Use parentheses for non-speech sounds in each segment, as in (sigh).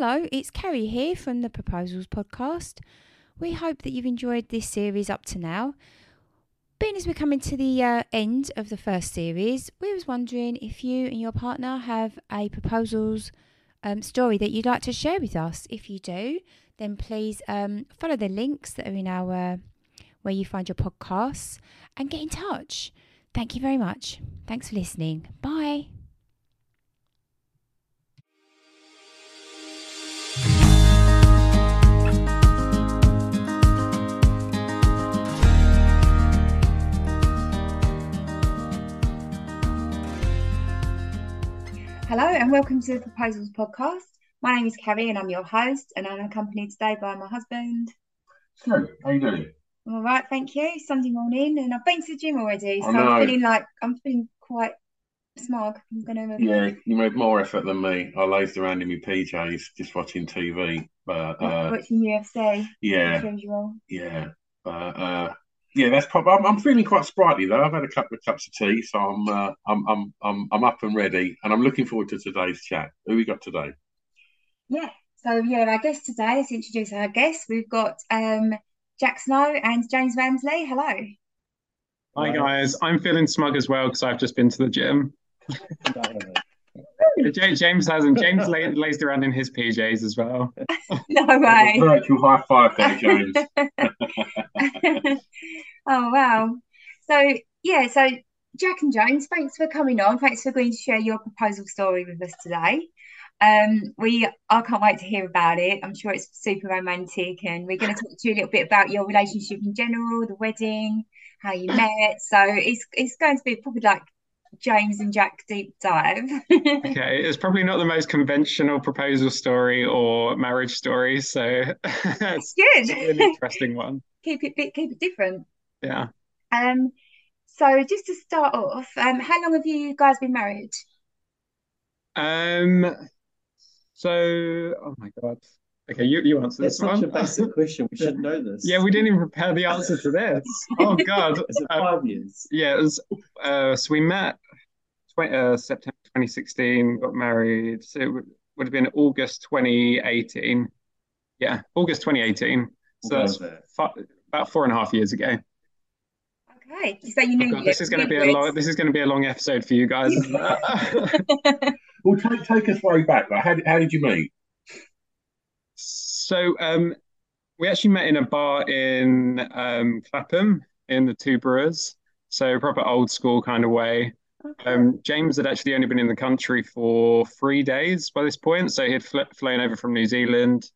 Hello, it's Carrie here from the Proposals Podcast. We hope that you've enjoyed this series up to now. Being as we're coming to the uh, end of the first series, we was wondering if you and your partner have a proposals um, story that you'd like to share with us. If you do, then please um, follow the links that are in our uh, where you find your podcasts and get in touch. Thank you very much. Thanks for listening. Bye. Hello and welcome to the Proposals Podcast. My name is Carrie and I'm your host, and I'm accompanied today by my husband. So, how are you doing? I'm all right, thank you. Sunday morning, and I've been to the gym already, so. I'm feeling like I'm feeling quite smug. I'm gonna. Yeah, you made more effort than me. I lazed around in my PJs just watching TV. But uh, watching UFC. yeah, yeah, but uh, yeah, that's probably. I'm, I'm feeling quite sprightly though. I've had a couple of cups of tea, so I'm uh, I'm I'm I'm I'm up and ready, and I'm looking forward to today's chat. Who we got today? Yeah. So yeah, our guest today. Let's introduce our guest. We've got um Jack Snow and James Ramsley. Hello. Hi guys, I'm feeling smug as well because I've just been to the gym. (laughs) Ja- James hasn't. James lays, lazed around in his PJs as well. (laughs) No way. Virtual high five there, James. (laughs) oh wow. So yeah, so Jack and James, thanks for coming on. Thanks for going to share your proposal story with us today. Um, we I can't wait to hear about it. I'm sure it's super romantic, and we're going to talk to you a little bit about your relationship in general, the wedding, how you (laughs) met. So it's it's going to be probably like James and Jack deep dive. (laughs) Okay, it's probably not the most conventional proposal story or marriage story, so (laughs) it's Good. an interesting one. (laughs) keep it bit keep it different. Yeah. Um, so just to start off, um, how long have you guys been married? Um. So, oh my God. Okay, you you answer That's this such a basic question. We should know this. Yeah, we didn't even prepare the answer to this. (laughs) Oh God. Is it Um, five years? Yeah, it was. Uh, so we met 20, uh, September 2016, got married. So it would, would have been August 2018. Yeah, August 2018. So We'll that's with about four and a half years ago. Okay, so you Oh God, this is going to be a long. This is going to be a long episode for you guys. (laughs) (laughs) Well, take take us way back. Like, how how did you meet? So um, we actually met in a bar in um, Clapham in the Two Brewers. So proper old school kind of way. Okay. Um, James had actually only been in the country for three days by this point, so he'd fl flown over from New Zealand,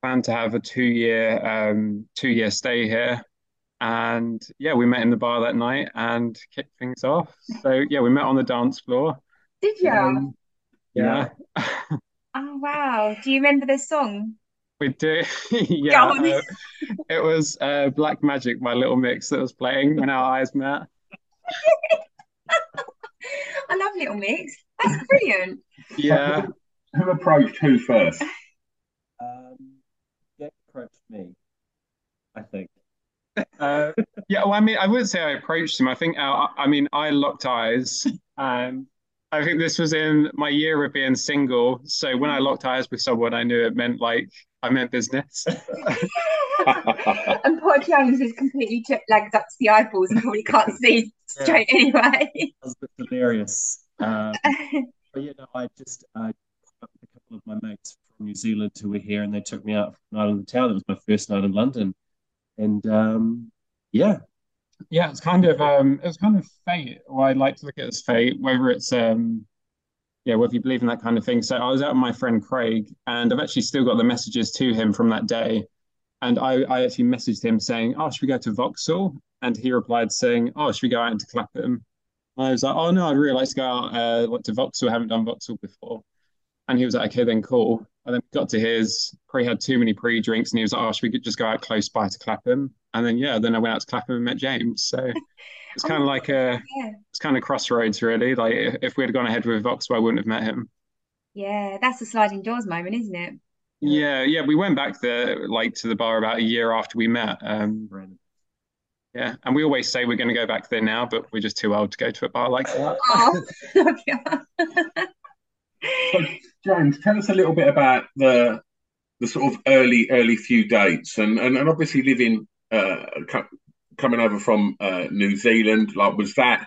planned to have a two-year um, two-year stay here, and yeah, we met in the bar that night and kicked things off. So yeah, we met on the dance floor. Did you? Um, yeah, Oh wow. Do you remember the song? We do. (laughs) Yeah, uh, it was uh, Black Magic by Little Mix that was playing when our eyes met. (laughs) I love Little Mix. That's brilliant. Yeah. Who approached who first? Um, Jack approached me, I think. Uh, yeah, well, I mean, I wouldn't say I approached him. I think, uh, I mean, I locked eyes, and I think this was in my year of being single. So when I locked eyes with someone, I knew it meant like I meant business. (laughs) (laughs) and poor James is completely jet lagged up to the eyeballs and probably can't (laughs) see straight anyway. That was hilarious. Um, but yeah, no, I just uh, caught up with a couple of my mates from New Zealand who were here, and they took me out for a night in the town. It was my first night in London, and um, yeah, Yeah, it's kind of um, it was kind of fate, or I like to look at it as fate, whether it's um, yeah, whether you believe in that kind of thing. So I was out with my friend Craig, and I've actually still got the messages to him from that day. And I, I actually messaged him saying, "Oh, should we go to Vauxhall?" And he replied saying, "Oh, should we go out into Clapham?" And I was like, "Oh no, I'd really like to go out uh, to Vauxhall. I haven't done Vauxhall before." And he was like, "Okay, then cool." And then we got to his. Craig had too many pre-drinks, and he was like, "Oh, should we just go out close by to Clapham?" And then yeah, then I went out to Clapham and met James. So (laughs) it's kind of like a Yeah. it's kind of crossroads really. Like if, if we had gone ahead with Vauxhall, I wouldn't have met him. Yeah, that's a sliding doors moment, isn't it? Yeah, yeah, we went back there like to the bar about a year after we met. Um, Brandon. yeah, and we always say we're going to go back there now, but we're just too old to go to a bar like that. (laughs) Oh, okay. So, James, tell us a little bit about the the sort of early early few dates, and and, and obviously living uh, coming over from uh, New Zealand. Like, was that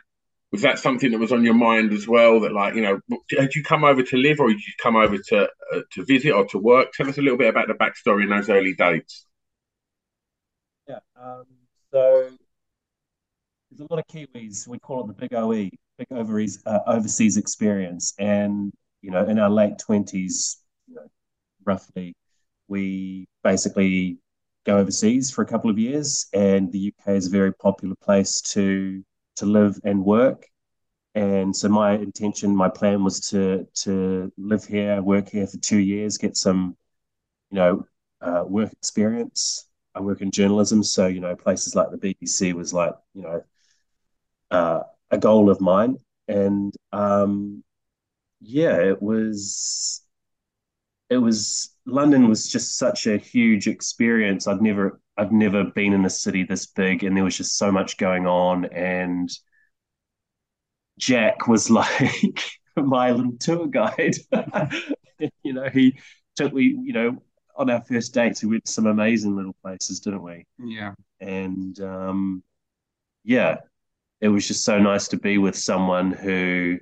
was that something that was on your mind as well? That like you know, had you come over to live, or did you come over to uh, to visit or to work? Tell us a little bit about the backstory in those early dates. Yeah. Um, so there's a lot of Kiwis. We call it the big OE, big overseas uh, overseas experience, and you know, in our late twenties, you know, roughly, we basically go overseas for a couple of years, and the UK is a very popular place to to live and work. And so my intention, my plan was to to live here, work here for two years, get some, you know, uh, work experience. I work in journalism, so you know, places like the BBC was like, you know, uh, a goal of mine. And um, yeah, it was it was London was just such a huge experience. I've never I've never been in a city this big, and there was just so much going on. And Jack was (laughs) like my little tour guide. (laughs) you know, he took me. You know, on our first dates, we went to some amazing little places, didn't we? Yeah. And um, yeah, it was just so nice to be with someone who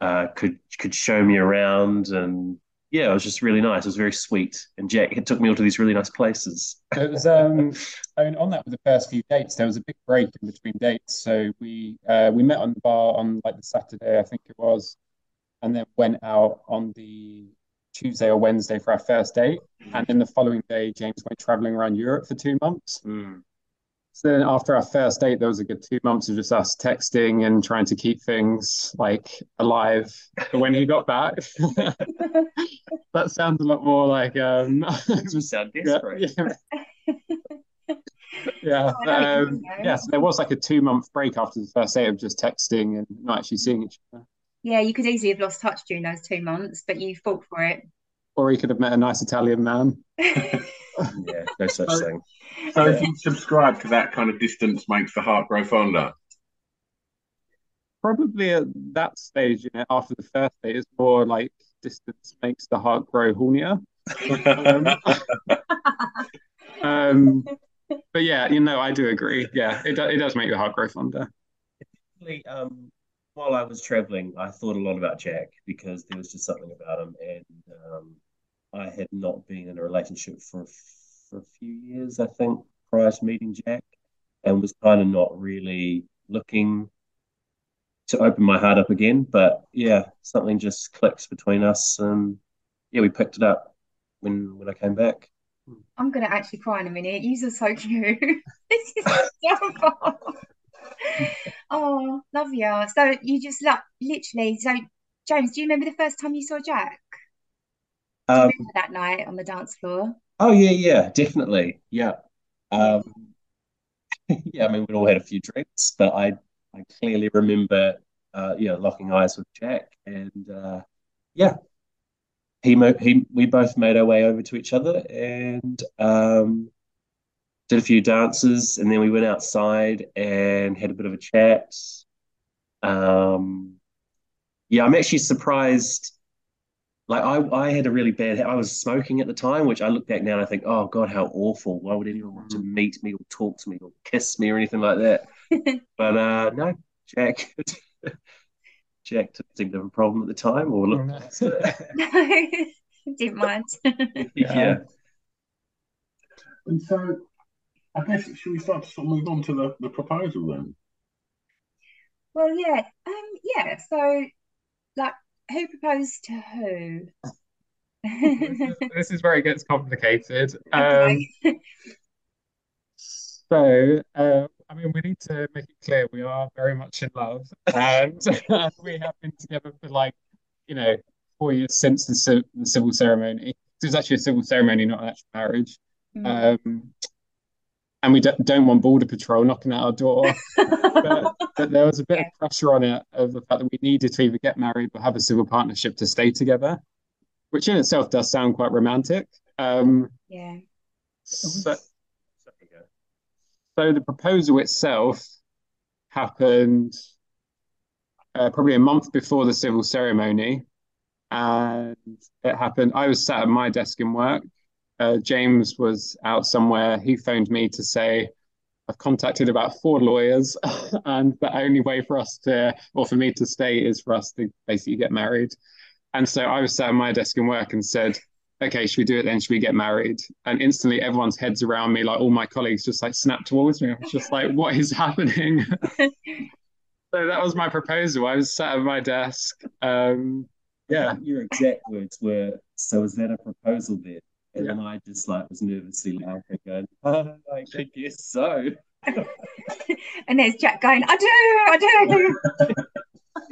uh, could could show me around and yeah, it was just really nice. It was very sweet, and Jack it took me all to these really nice places. It was, um, I mean, on that with the first few dates, there was a big break in between dates. So we uh, we met on the bar on like the Saturday, I think it was, and then went out on the Tuesday or Wednesday for our first date, and then the following day, James went traveling around Europe for two months. Mm. So then after our first date, there was a good two months of just us texting and trying to keep things like alive. But when he got back, (laughs) that sounds a lot more like um (laughs) just sound (laughs) desperate. Yeah. yeah. Um, yeah, so there was like a two month break after the first date of just texting and not actually seeing each other. Yeah, you could easily have lost touch during those two months, but you fought for it. Or he could have met a nice Italian man. yeah, no such thing. So if you subscribe to that kind of distance makes the heart grow fonder. Probably at that stage, you know, after the first date, it's more like distance makes the heart grow hornier. um, (laughs) um, but yeah, you know, I do agree. Yeah, it, do, it does make your heart grow fonder. Um, while I was traveling, I thought a lot about Jack because there was just something about him, and um, I had not been in a relationship for for a few years, I think, prior to meeting Jack, and was kind of not really looking to open my heart up again. But yeah, something just clicked between us, and yeah, we picked it up when when I came back. I'm gonna actually cry in a minute. You are so cute. (laughs) this is so (laughs) oh, love you. So you just love literally. So James, do you remember the first time you saw Jack? Um, remember that night on the dance floor? Oh yeah, yeah, definitely. Yeah. Um, (laughs) yeah, I mean we all had a few drinks, but I I clearly remember uh, yeah, locking eyes with Jack and uh, yeah. He, mo- he we both made our way over to each other and um, did a few dances and then we went outside and had a bit of a chat. Um, yeah, I'm actually surprised like I, I had a really bad I was smoking at the time, which I look back now and I think, oh God, how awful. Why would anyone want to mm. meet me or talk to me or kiss me or anything like that? (laughs) but uh no, Jack (laughs) Jack didn't have a problem at the time or look no, (laughs) didn't mind. yeah. And so I guess should we start to sort of move on to the, the proposal then? Well yeah. Um yeah, so like who proposed to who? this, is, where it gets complicated. (laughs) Okay. Um, so, uh, I mean, we need to make it clear we are very much in love, and, (laughs) and we have been together for like, you know, four years since the, the civil ceremony. It was actually a civil ceremony, not an actual marriage. Mm. Um, and we don't want border patrol knocking at our door. (laughs) but, but, there was a bit of pressure on it of the fact that we needed to either get married or have a civil partnership to stay together, which in itself does sound quite romantic. Um, yeah. So, so the proposal itself happened uh, probably a month before the civil ceremony, and it happened. I was sat at my desk in work. Uh, James was out somewhere. He phoned me to say, I've contacted about four lawyers, (laughs) and the only way for us to, or for me to stay, is for us to basically get married. And so I was sat at my desk in work and said, okay, should we do it then? Should we get married? And instantly everyone's heads around me, like all my colleagues just like snapped towards me. I was just like, what is (laughs) happening? (laughs) so that was my proposal. I was sat at my desk. Um, yeah. Your exact words were, so is that a proposal then? And yeah. then I just like was nervously laughing, going, oh, I guess so. (laughs) and there's Jack going, I do, I do. (laughs)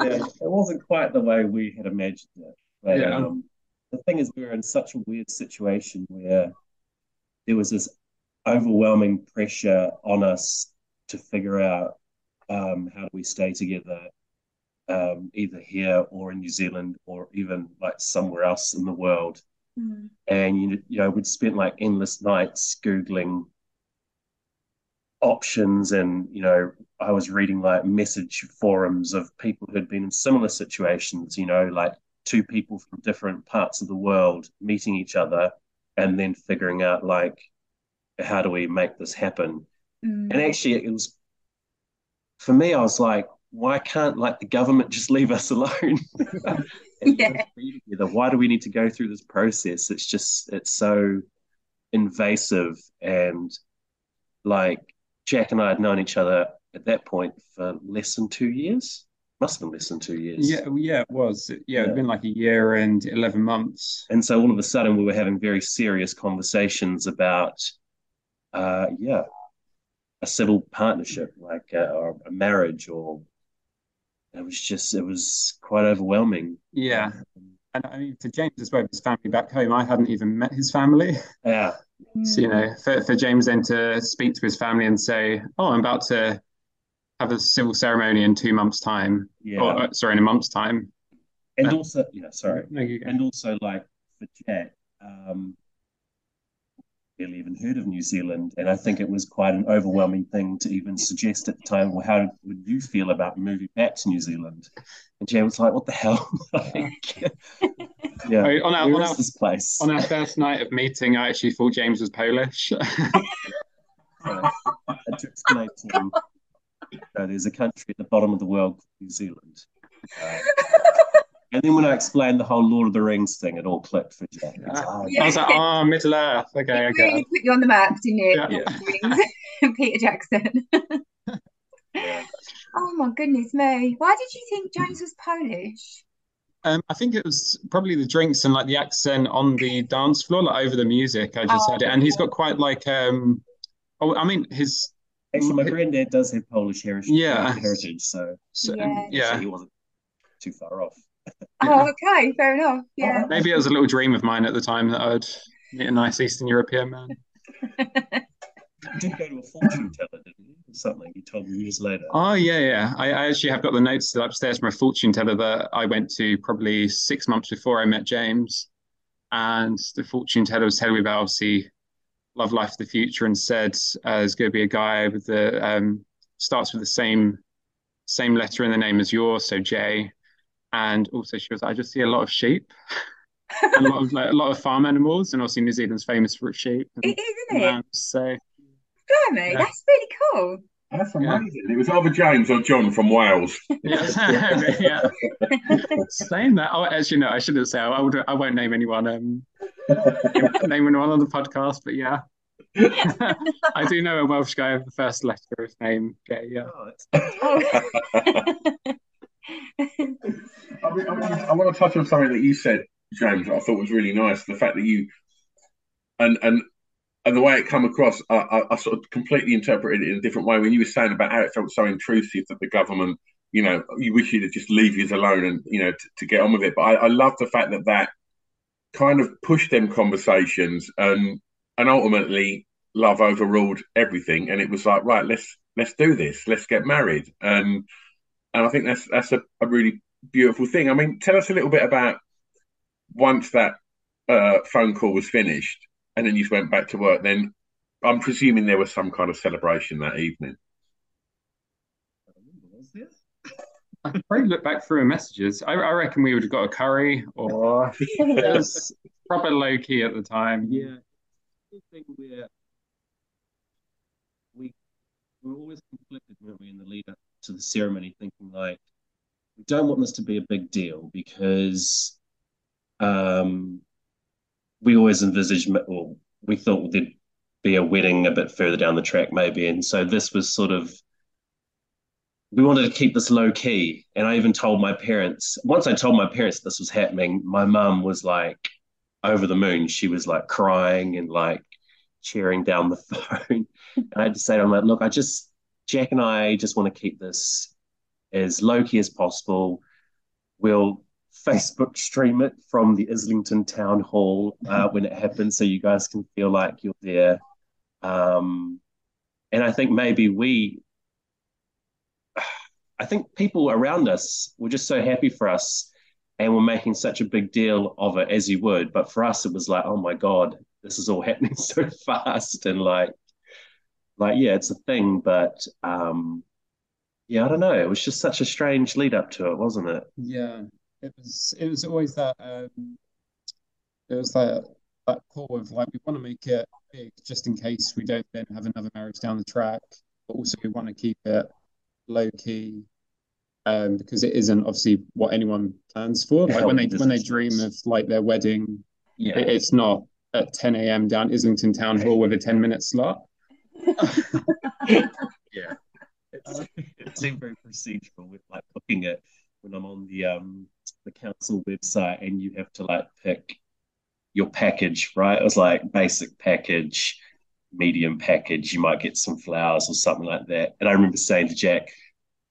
yeah, it wasn't quite the way we had imagined it. But, yeah. Um, the thing is, we were in such a weird situation where there was this overwhelming pressure on us to figure out um, how do we stay together, um, either here or in New Zealand or even like somewhere else in the world. Mm. And you, you know, we'd spent like endless nights googling options, and you know, I was reading like message forums of people who'd been in similar situations. You know, like two people from different parts of the world meeting each other and then figuring out like how do we make this happen mm. and actually it was for me i was like why can't like the government just leave us (laughs) alone (laughs) yeah. why do we need to go through this process it's just it's so invasive and like jack and i had known each other at that point for less than two years must have been less than two years. Yeah, yeah, it was. Yeah, yeah, it'd been like a year and eleven months. And so all of a sudden, we were having very serious conversations about, uh, yeah, a civil partnership, like uh, or a marriage, or it was just it was quite overwhelming. Yeah, and I mean, for James as well, his family back home, I hadn't even met his family. Yeah. (laughs) So you know, for for James then to speak to his family and say, "Oh, I'm about to." have a civil ceremony in two months' time. Yeah. Or, uh, sorry, in a month's time. And uh, also, yeah, sorry. No, and also, like for Jack, um, barely even heard of New Zealand, and I think it was quite an overwhelming thing to even suggest at the time. Well, how would you feel about moving back to New Zealand? And Jack was like, "What the hell?" (laughs) like, (laughs) yeah, on our, on our, this place? On our first night of meeting, I actually thought James was Polish. I had to explain to him uh, there's a country at the bottom of the world called New Zealand. Uh, and then when I explained the whole Lord of the Rings thing, it all clicked for Jack. oh, yeah. I was like, oh, Middle Earth. Okay, okay. Really put you on the map, didn't you? Yeah. yeah. (laughs) Peter Jackson. (laughs) Oh my goodness me! Why did you think James was Polish? Um, I think it was probably the drinks and like the accent on the dance floor, like over the music. I just oh, heard it, and he's got quite like um. Oh, I mean, his Actually, my granddad does have Polish heritage. Yeah, heritage. So, so yeah. yeah, so he wasn't too far off. Oh, okay, fair enough. Yeah, (laughs) maybe it was a little dream of mine at the time that I'd meet a nice Eastern European man. You did go to a fortune teller, didn't you? Or something you told me years later. Oh yeah, yeah. I, I actually have got the notes still upstairs from a fortune teller that I went to probably six months before I met James, and the fortune teller was telling me about obviously Love Life of the Future and said uh, there's going to be a guy with the um, starts with the same same letter in the name as yours, so J. And also, she was I just see a lot of sheep, (laughs) a lot of like, a lot of farm animals, and obviously New Zealand's famous for its sheep. And, it is, isn't it? So, blimey, yeah. that's really cool. That's amazing. Yeah. It was either James or John from Wales. (laughs) yeah, (laughs) yeah. Saying that, oh, as you know, I shouldn't say. I would. I won't name anyone. Um, name anyone on the podcast, but yeah, I do know a Welsh guy of the first letter of his name. Okay, yeah. Oh, I, mean, I, mean, I want to touch on something that you said, James. I thought was really nice. The fact that you and and and the way it come across, I, I, I, sort of completely interpreted it in a different way. When you were saying about how it felt so intrusive that the government, you know, you wish you to just leave you alone and you know to, to get on with it. But I, I love the fact that that kind of pushed them conversations and and ultimately love overruled everything and it was like right let's let's do this let's get married and and i think that's that's a, a really beautiful thing i mean tell us a little bit about once that uh, phone call was finished and then you went back to work then i'm presuming there was some kind of celebration that evening I could probably look back through her messages. I, I reckon we would have got a curry or (laughs) it was proper low key at the time. Yeah, the thing where we we were always conflicted, weren't we, in the lead up to the ceremony, thinking like we don't want this to be a big deal because um, we always envisaged, or we thought there'd be a wedding a bit further down the track, maybe, and so this was sort of we wanted to keep this low key. And I even told my parents, once I told my parents this was happening, my mum was like over the moon. She was like crying and like cheering down the (laughs) phone. and I had to say to them, like, look, I just, Jack and I just want to keep this as low key as possible. We'll Facebook stream it from the Islington Town Hall uh, when it happens so you guys can feel like you're there. Um, and I think maybe we I think people around us were just so happy for us and were making such a big deal of it as you would. But for us, it was like, oh my God, this is all happening (laughs) so fast. And like, like, yeah, it's a thing. But um, yeah, I don't know. It was just such a strange lead up to it, wasn't it? Yeah. It was it was always that um it was that that call of like we want to make it big just in case we don't then have another marriage down the track, but also we want to keep it low key um, because it isn't obviously what anyone plans for. Like when they when they dream of like their wedding, yeah, it, it's not at 10 a.m. down Islington Town Hall with a 10 minute slot. (laughs) yeah, it's, it seemed very procedural with like looking at when I'm on the um the council website and you have to like pick your package, right? It was like basic package, medium package. You might get some flowers or something like that. And I remember saying to Jack,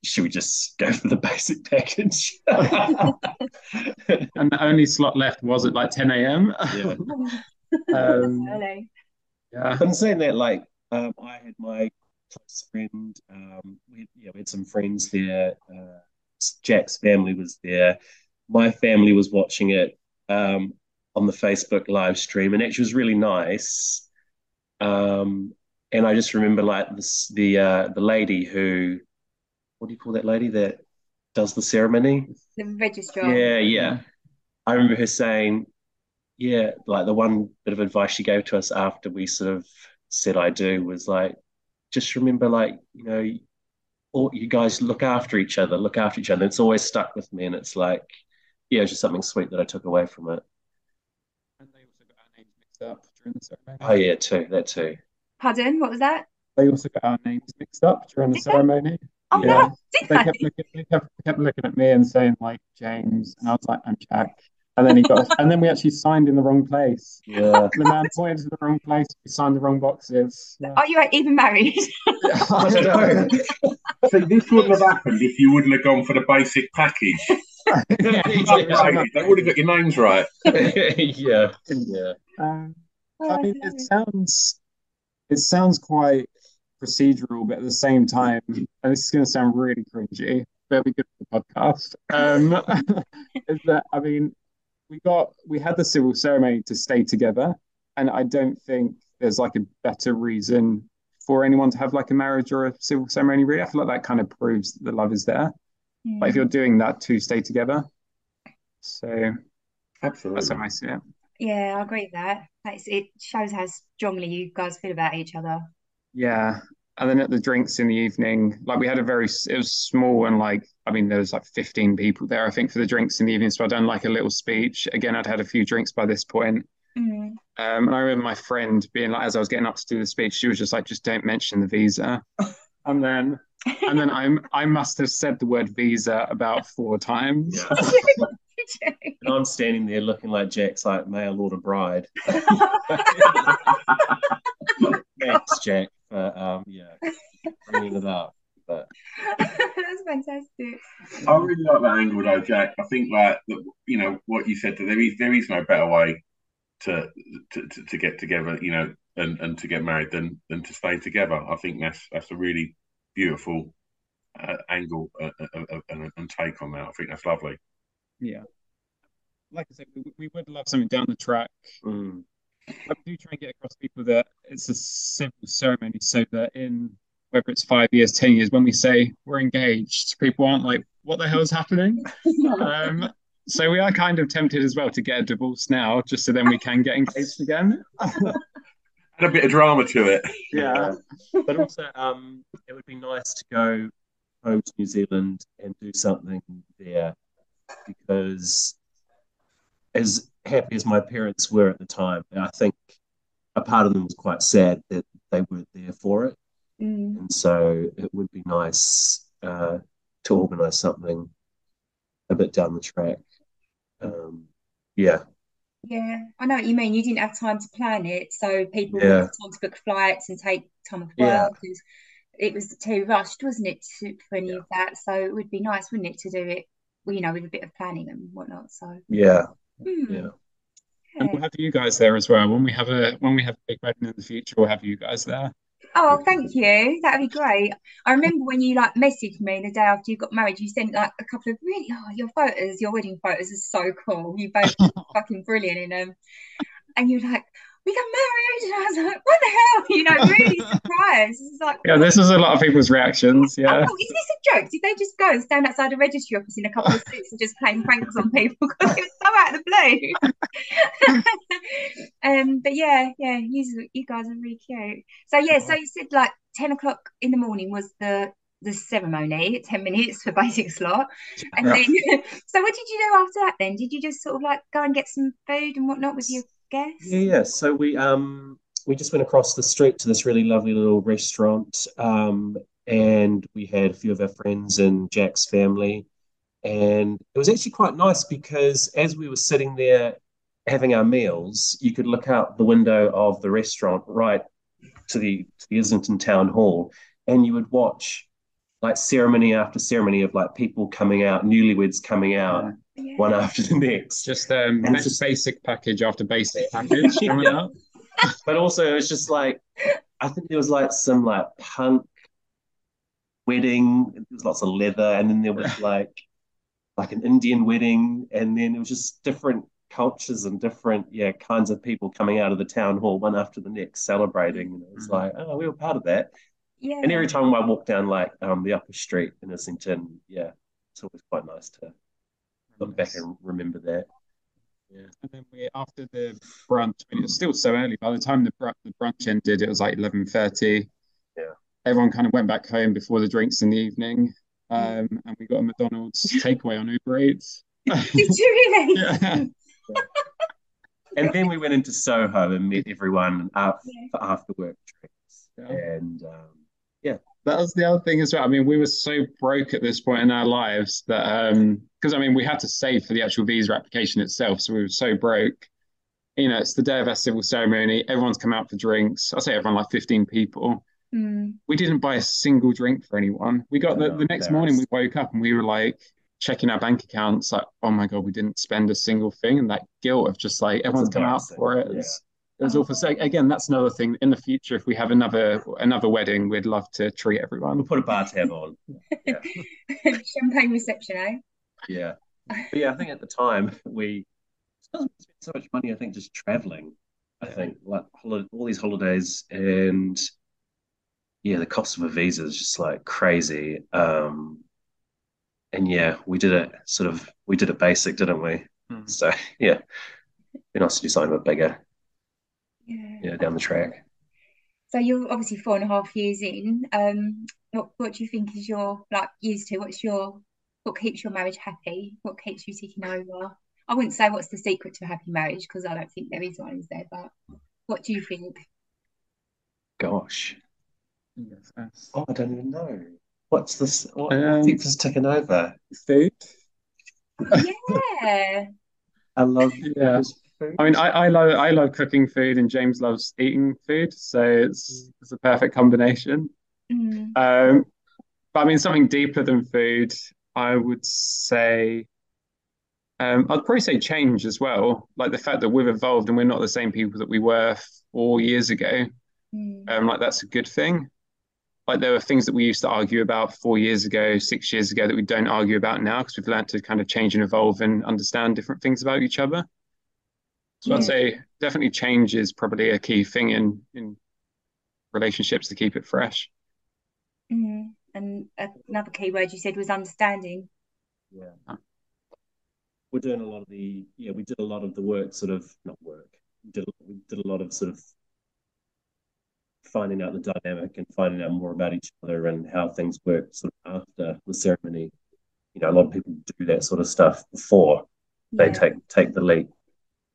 should we just go for the (laughs) basic package? (laughs) and the only slot left was at like 10 a.m. Yeah. um, yeah. But in saying that, like, um, I had my close friend, um, we, yeah, we had some friends there. Uh, Jack's family was there. My family was watching it um, on the Facebook live stream, and actually was really nice. Um, and I just remember like this, the uh, the lady who what do you call that lady that does the ceremony? The registrar. Yeah, yeah. I remember her saying, yeah, like the one bit of advice she gave to us after we sort of said I do was like, just remember, like, you know, all you guys look after each other, look after each other. It's always stuck with me. And it's like, yeah, it's just something sweet that I took away from it. And they also got our names mixed up during the ceremony. Oh, yeah, too. That too. Pardon? What was that? They also got our names mixed up during the Did ceremony. They? Oh yeah. no, did they, kept looking, they kept, kept looking at me and saying like James, and I was like, I'm Jack. And then he got, and then we actually signed in the wrong place. Yeah. The man pointed to the wrong place. We signed the wrong boxes. Yeah. Are you even married? (laughs) (laughs) I don't know. See, this wouldn't have happened if you wouldn't have gone for the basic package. yeah, (laughs) yeah. They would have got your names right. yeah, yeah. Um, I mean, it sounds, it sounds quite procedural, but at the same time, and this is going to sound really cringy, very good for the podcast. Um, is that I mean, we got we had the civil ceremony to stay together, and I don't think there's like a better reason for anyone to have like a marriage or a civil ceremony. Really, I feel like that kind of proves that the love is there. Mm. But if you're doing that to stay together, so absolutely, that's how I see it. Yeah, I agree with that. It's, it shows how strongly you guys feel about each other. Yeah. And then at the drinks in the evening, like we had a very, it was small and like, I mean, there was like 15 people there, I think, for the drinks in the evening. So I'd done like a little speech. Again, I'd had a few drinks by this point. Mm. Um, and I remember my friend being like, as I was getting up to do the speech, she was just like, just don't mention the visa. (laughs) and then, and then I'm, I must have said the word visa about four times. Yeah. and I'm standing there looking like Jack's like male or bride. (laughs) Thanks, Jack but um, yeah, bringing it up. But (laughs) that's fantastic. I really like that angle though, Jack. I think like that, you know what you said. That there is there is no better way to to, to, to get together, you know, and, and to get married than than to stay together. I think that's that's a really beautiful uh, angle uh, uh, uh and, and take on that. I think that's lovely. Yeah, like I said, we, we would love something down the track. Mm. I do try and get across people that it's a simple ceremony so that in whether it's five years, ten years, when we say we're engaged, people aren't like what the hell's happening. (laughs) Um, so we are kind of tempted as well to get a divorce now, just so then we can get engaged again. (laughs) Add a bit of drama to it. Yeah. But also, um, it would be nice to go home to New Zealand and do something there because, as happy as my parents were at the time, I think a part of them was quite sad that they weren't there for it. Mm. And so it would be nice uh, to organise something a bit down the track. Um, yeah, Yeah, I know what you mean. You didn't have time to plan it, so people Yeah. wouldn't have time to book flights and take time off Yeah. work. And it was too rushed, wasn't it, to, for any Yeah. of that? So it would be nice, wouldn't it, to do it, you know, with a bit of planning and whatnot. So, yeah, hmm, yeah. And we'll have you guys there as well. When we have a when we have a big wedding in the future, we'll have you guys there. Oh, thank you. That'd be great. I remember when you like messaged me the day after you got married, you sent like a couple of really, oh, your photos, your wedding photos are so cool. You both (laughs) fucking brilliant in them. And you're like, we got married. (laughs) And I was like, what the hell? (laughs) You know, really surprised. It's like, Yeah, this is a lot of people's reactions. Yeah. thought, is this a joke? Did they just go and stand outside a registry office in a couple of suits and just playing pranks on people? Because it was so out of the blue. (laughs) um, but yeah, yeah, you, you guys are really cute. So yeah, so you said like ten o'clock in the morning was the the ceremony, ten minutes for basic slot, and Yeah. then so what did you do after that? Then did you just sort of like go and get some food and whatnot with your guests? Yeah, yeah. So we um we just went across the street to this really lovely little restaurant, um, and we had a few of our friends and Jack's family, and it was actually quite nice because as we were sitting there having our meals, you could look out the window of the restaurant right to the to the Islington Town Hall, and you would watch like ceremony after ceremony of like people coming out, newlyweds coming out, Yeah. one after the next. Just um, just- basic package after basic package (laughs) coming Yeah. up. but also it was just like I think there was like some like punk wedding. There was lots of leather, and then there was like like an Indian wedding, and then it was just different cultures and different yeah kinds of people coming out of the town hall one after the next celebrating. And it was Mhm. like oh we were part of that. Yeah. And every time I walk down like um the upper street in Islington, yeah, it's always quite nice to look back and remember that. Yeah. And then we after the brunch, I mean, it was still so early. By the time the brunch, the brunch ended, it was like eleven thirty. Yeah. Everyone kind of went back home before the drinks in the evening, um, and we got a McDonald's takeaway on Uber Eats. (laughs) (laughs) Did you really? Yeah. And then we went into Soho and met everyone uh, Yeah. for after work drinks. Yeah. And um, That was the other thing as well. I mean, we were so broke at this point in our lives that um because I mean we had to save for the actual visa application itself, so we were so broke. You know, it's the day of our civil ceremony. Everyone's come out for drinks. I say everyone, like 15 people. Mm. We didn't buy a single drink for anyone. We got the, Oh, the next morning we woke up and we were like checking our bank accounts, like, oh my God, we didn't spend a single thing. And that guilt of just like everyone's come out for it. Yeah. It's- It was awful. So again, that's another thing. In the future, if we have another another wedding, we'd love to treat everyone. we'll put a bar tab on. (laughs) Champagne reception, eh? Yeah. (laughs) But yeah, I think at the time we spent so much money, I think, just traveling. I think like holi- all these holidays and yeah, the cost of a visa is just like crazy. Um, and yeah, we did it sort of we did it basic, didn't we? Hmm. So yeah, be nice to do something a bit bigger, Yeah. yeah, down the track. So you're obviously four and a half years in. Um, what what do you think is your like used to? What's your what keeps your marriage happy? What keeps you ticking over? I wouldn't say what's the secret to a happy marriage because I don't think there is one, is there? But what do you think? Gosh, Yes, yes. oh, I don't even know. What's this? What Um, keeps us ticking over? Food. (laughs) Yeah. I love Yeah. Just food. I mean, I, I love I love cooking food, and James loves eating food, so it's it's a perfect combination. Mm. Um, but I mean, something deeper than food, I would say. Um, I'd probably say change as well, like the fact that we've evolved and we're not the same people that we were four years ago. Mm. Um, like that's a good thing. Like there were things that we used to argue about four years ago, six years ago that we don't argue about now because we've learned to kind of change and evolve and understand different things about each other. So I'd say definitely change is probably a key thing in in relationships to keep it fresh. Mm. And another key word you said was understanding. Yeah. We're doing a lot of the yeah, we did a lot of the work, sort of not work. We did we did a lot of sort of finding out the dynamic and finding out more about each other and how things work sort of after the ceremony. You know, a lot of people do that sort of stuff before they take take the leap.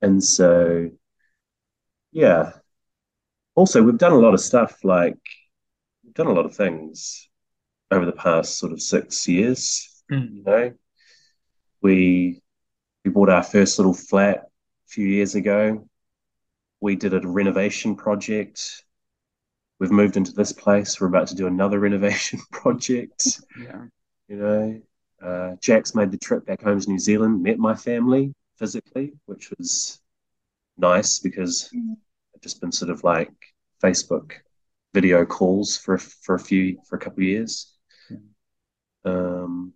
And so yeah. Also, we've done a lot of stuff like we've done a lot of things over the past sort of six years. Mm. You know, we we bought our first little flat a few years ago. We did a renovation project. We've moved into this place. We're about to do another (laughs) renovation project. Yeah. You know, uh, Jack's made the trip back home to New Zealand, met my family physically, which was nice because Mm. I've just been sort of like Facebook video calls for for a few for a couple of years. Um,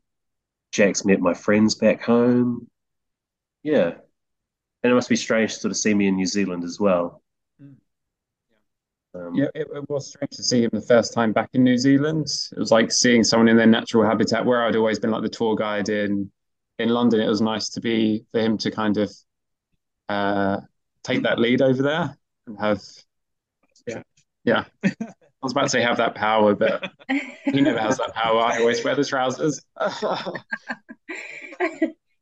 Jack's met my friends back home. Yeah, and it must be strange to sort of see me in New Zealand as well. Mm. Um, Yeah, it, it was strange to see him the first time back in New Zealand. It was like seeing someone in their natural habitat where I'd always been like the tour guide in in London. It was nice to be for him to kind of uh take that lead over there and have yeah. Yeah. I was about to say have that power, but he never has that power. I always wear the trousers. (laughs)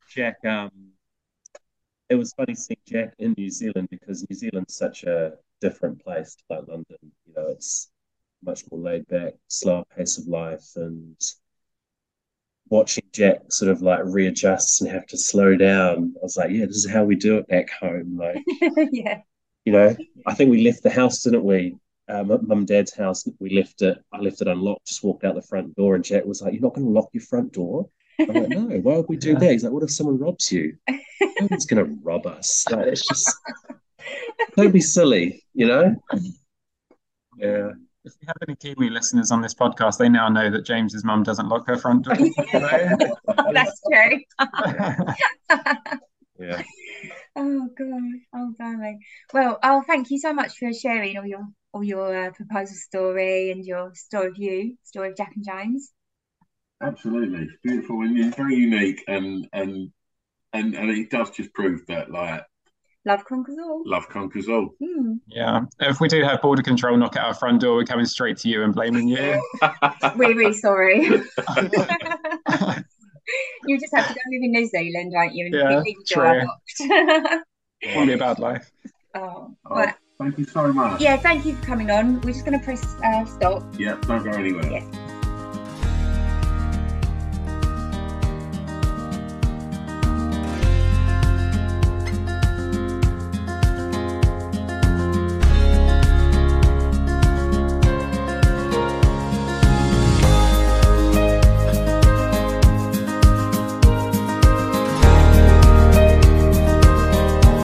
Jack, um, it was funny seeing Jack in New Zealand because New Zealand's such a different place to like London. You know, it's much more laid back, slower pace of life, and watching Jack sort of like readjust and have to slow down. I was like, yeah, this is how we do it back home. Like, (laughs) yeah. you know, I think we left the house, didn't we? Uh, mum dad's house. We left it. I left it unlocked. Just walked out the front door, and Jack was like, "You're not going to lock your front door." I'm like, "No. Why would we do (laughs) that?" He's like, "What if someone robs you?" No one's going to rob us. Like, it's just (laughs) don't be silly, you know. Yeah. If we have any Kiwi listeners on this podcast, they now know that James's mum doesn't lock her front door. (laughs) That's true. (laughs) Yeah. Oh gosh, oh darling. Well, oh, thank you so much for sharing all your all your uh, proposal story and your story of you, story of Jack and James. Absolutely, it's beautiful and it's very unique, and and and and it does just prove that like Love conquers all. love conquers all. Hmm. Yeah. If we do have border control knock at our front door, we're coming straight to you and blaming you. (laughs) We're really sorry. (laughs) (laughs) you just have to go live in New Zealand, don't you? And Yeah, leave your true. unlocked. Won't be a bad life. oh, Oh, right. thank you so much. Yeah, thank you for coming on. We're just going to press uh, stop. Yeah, don't go anywhere. Yes.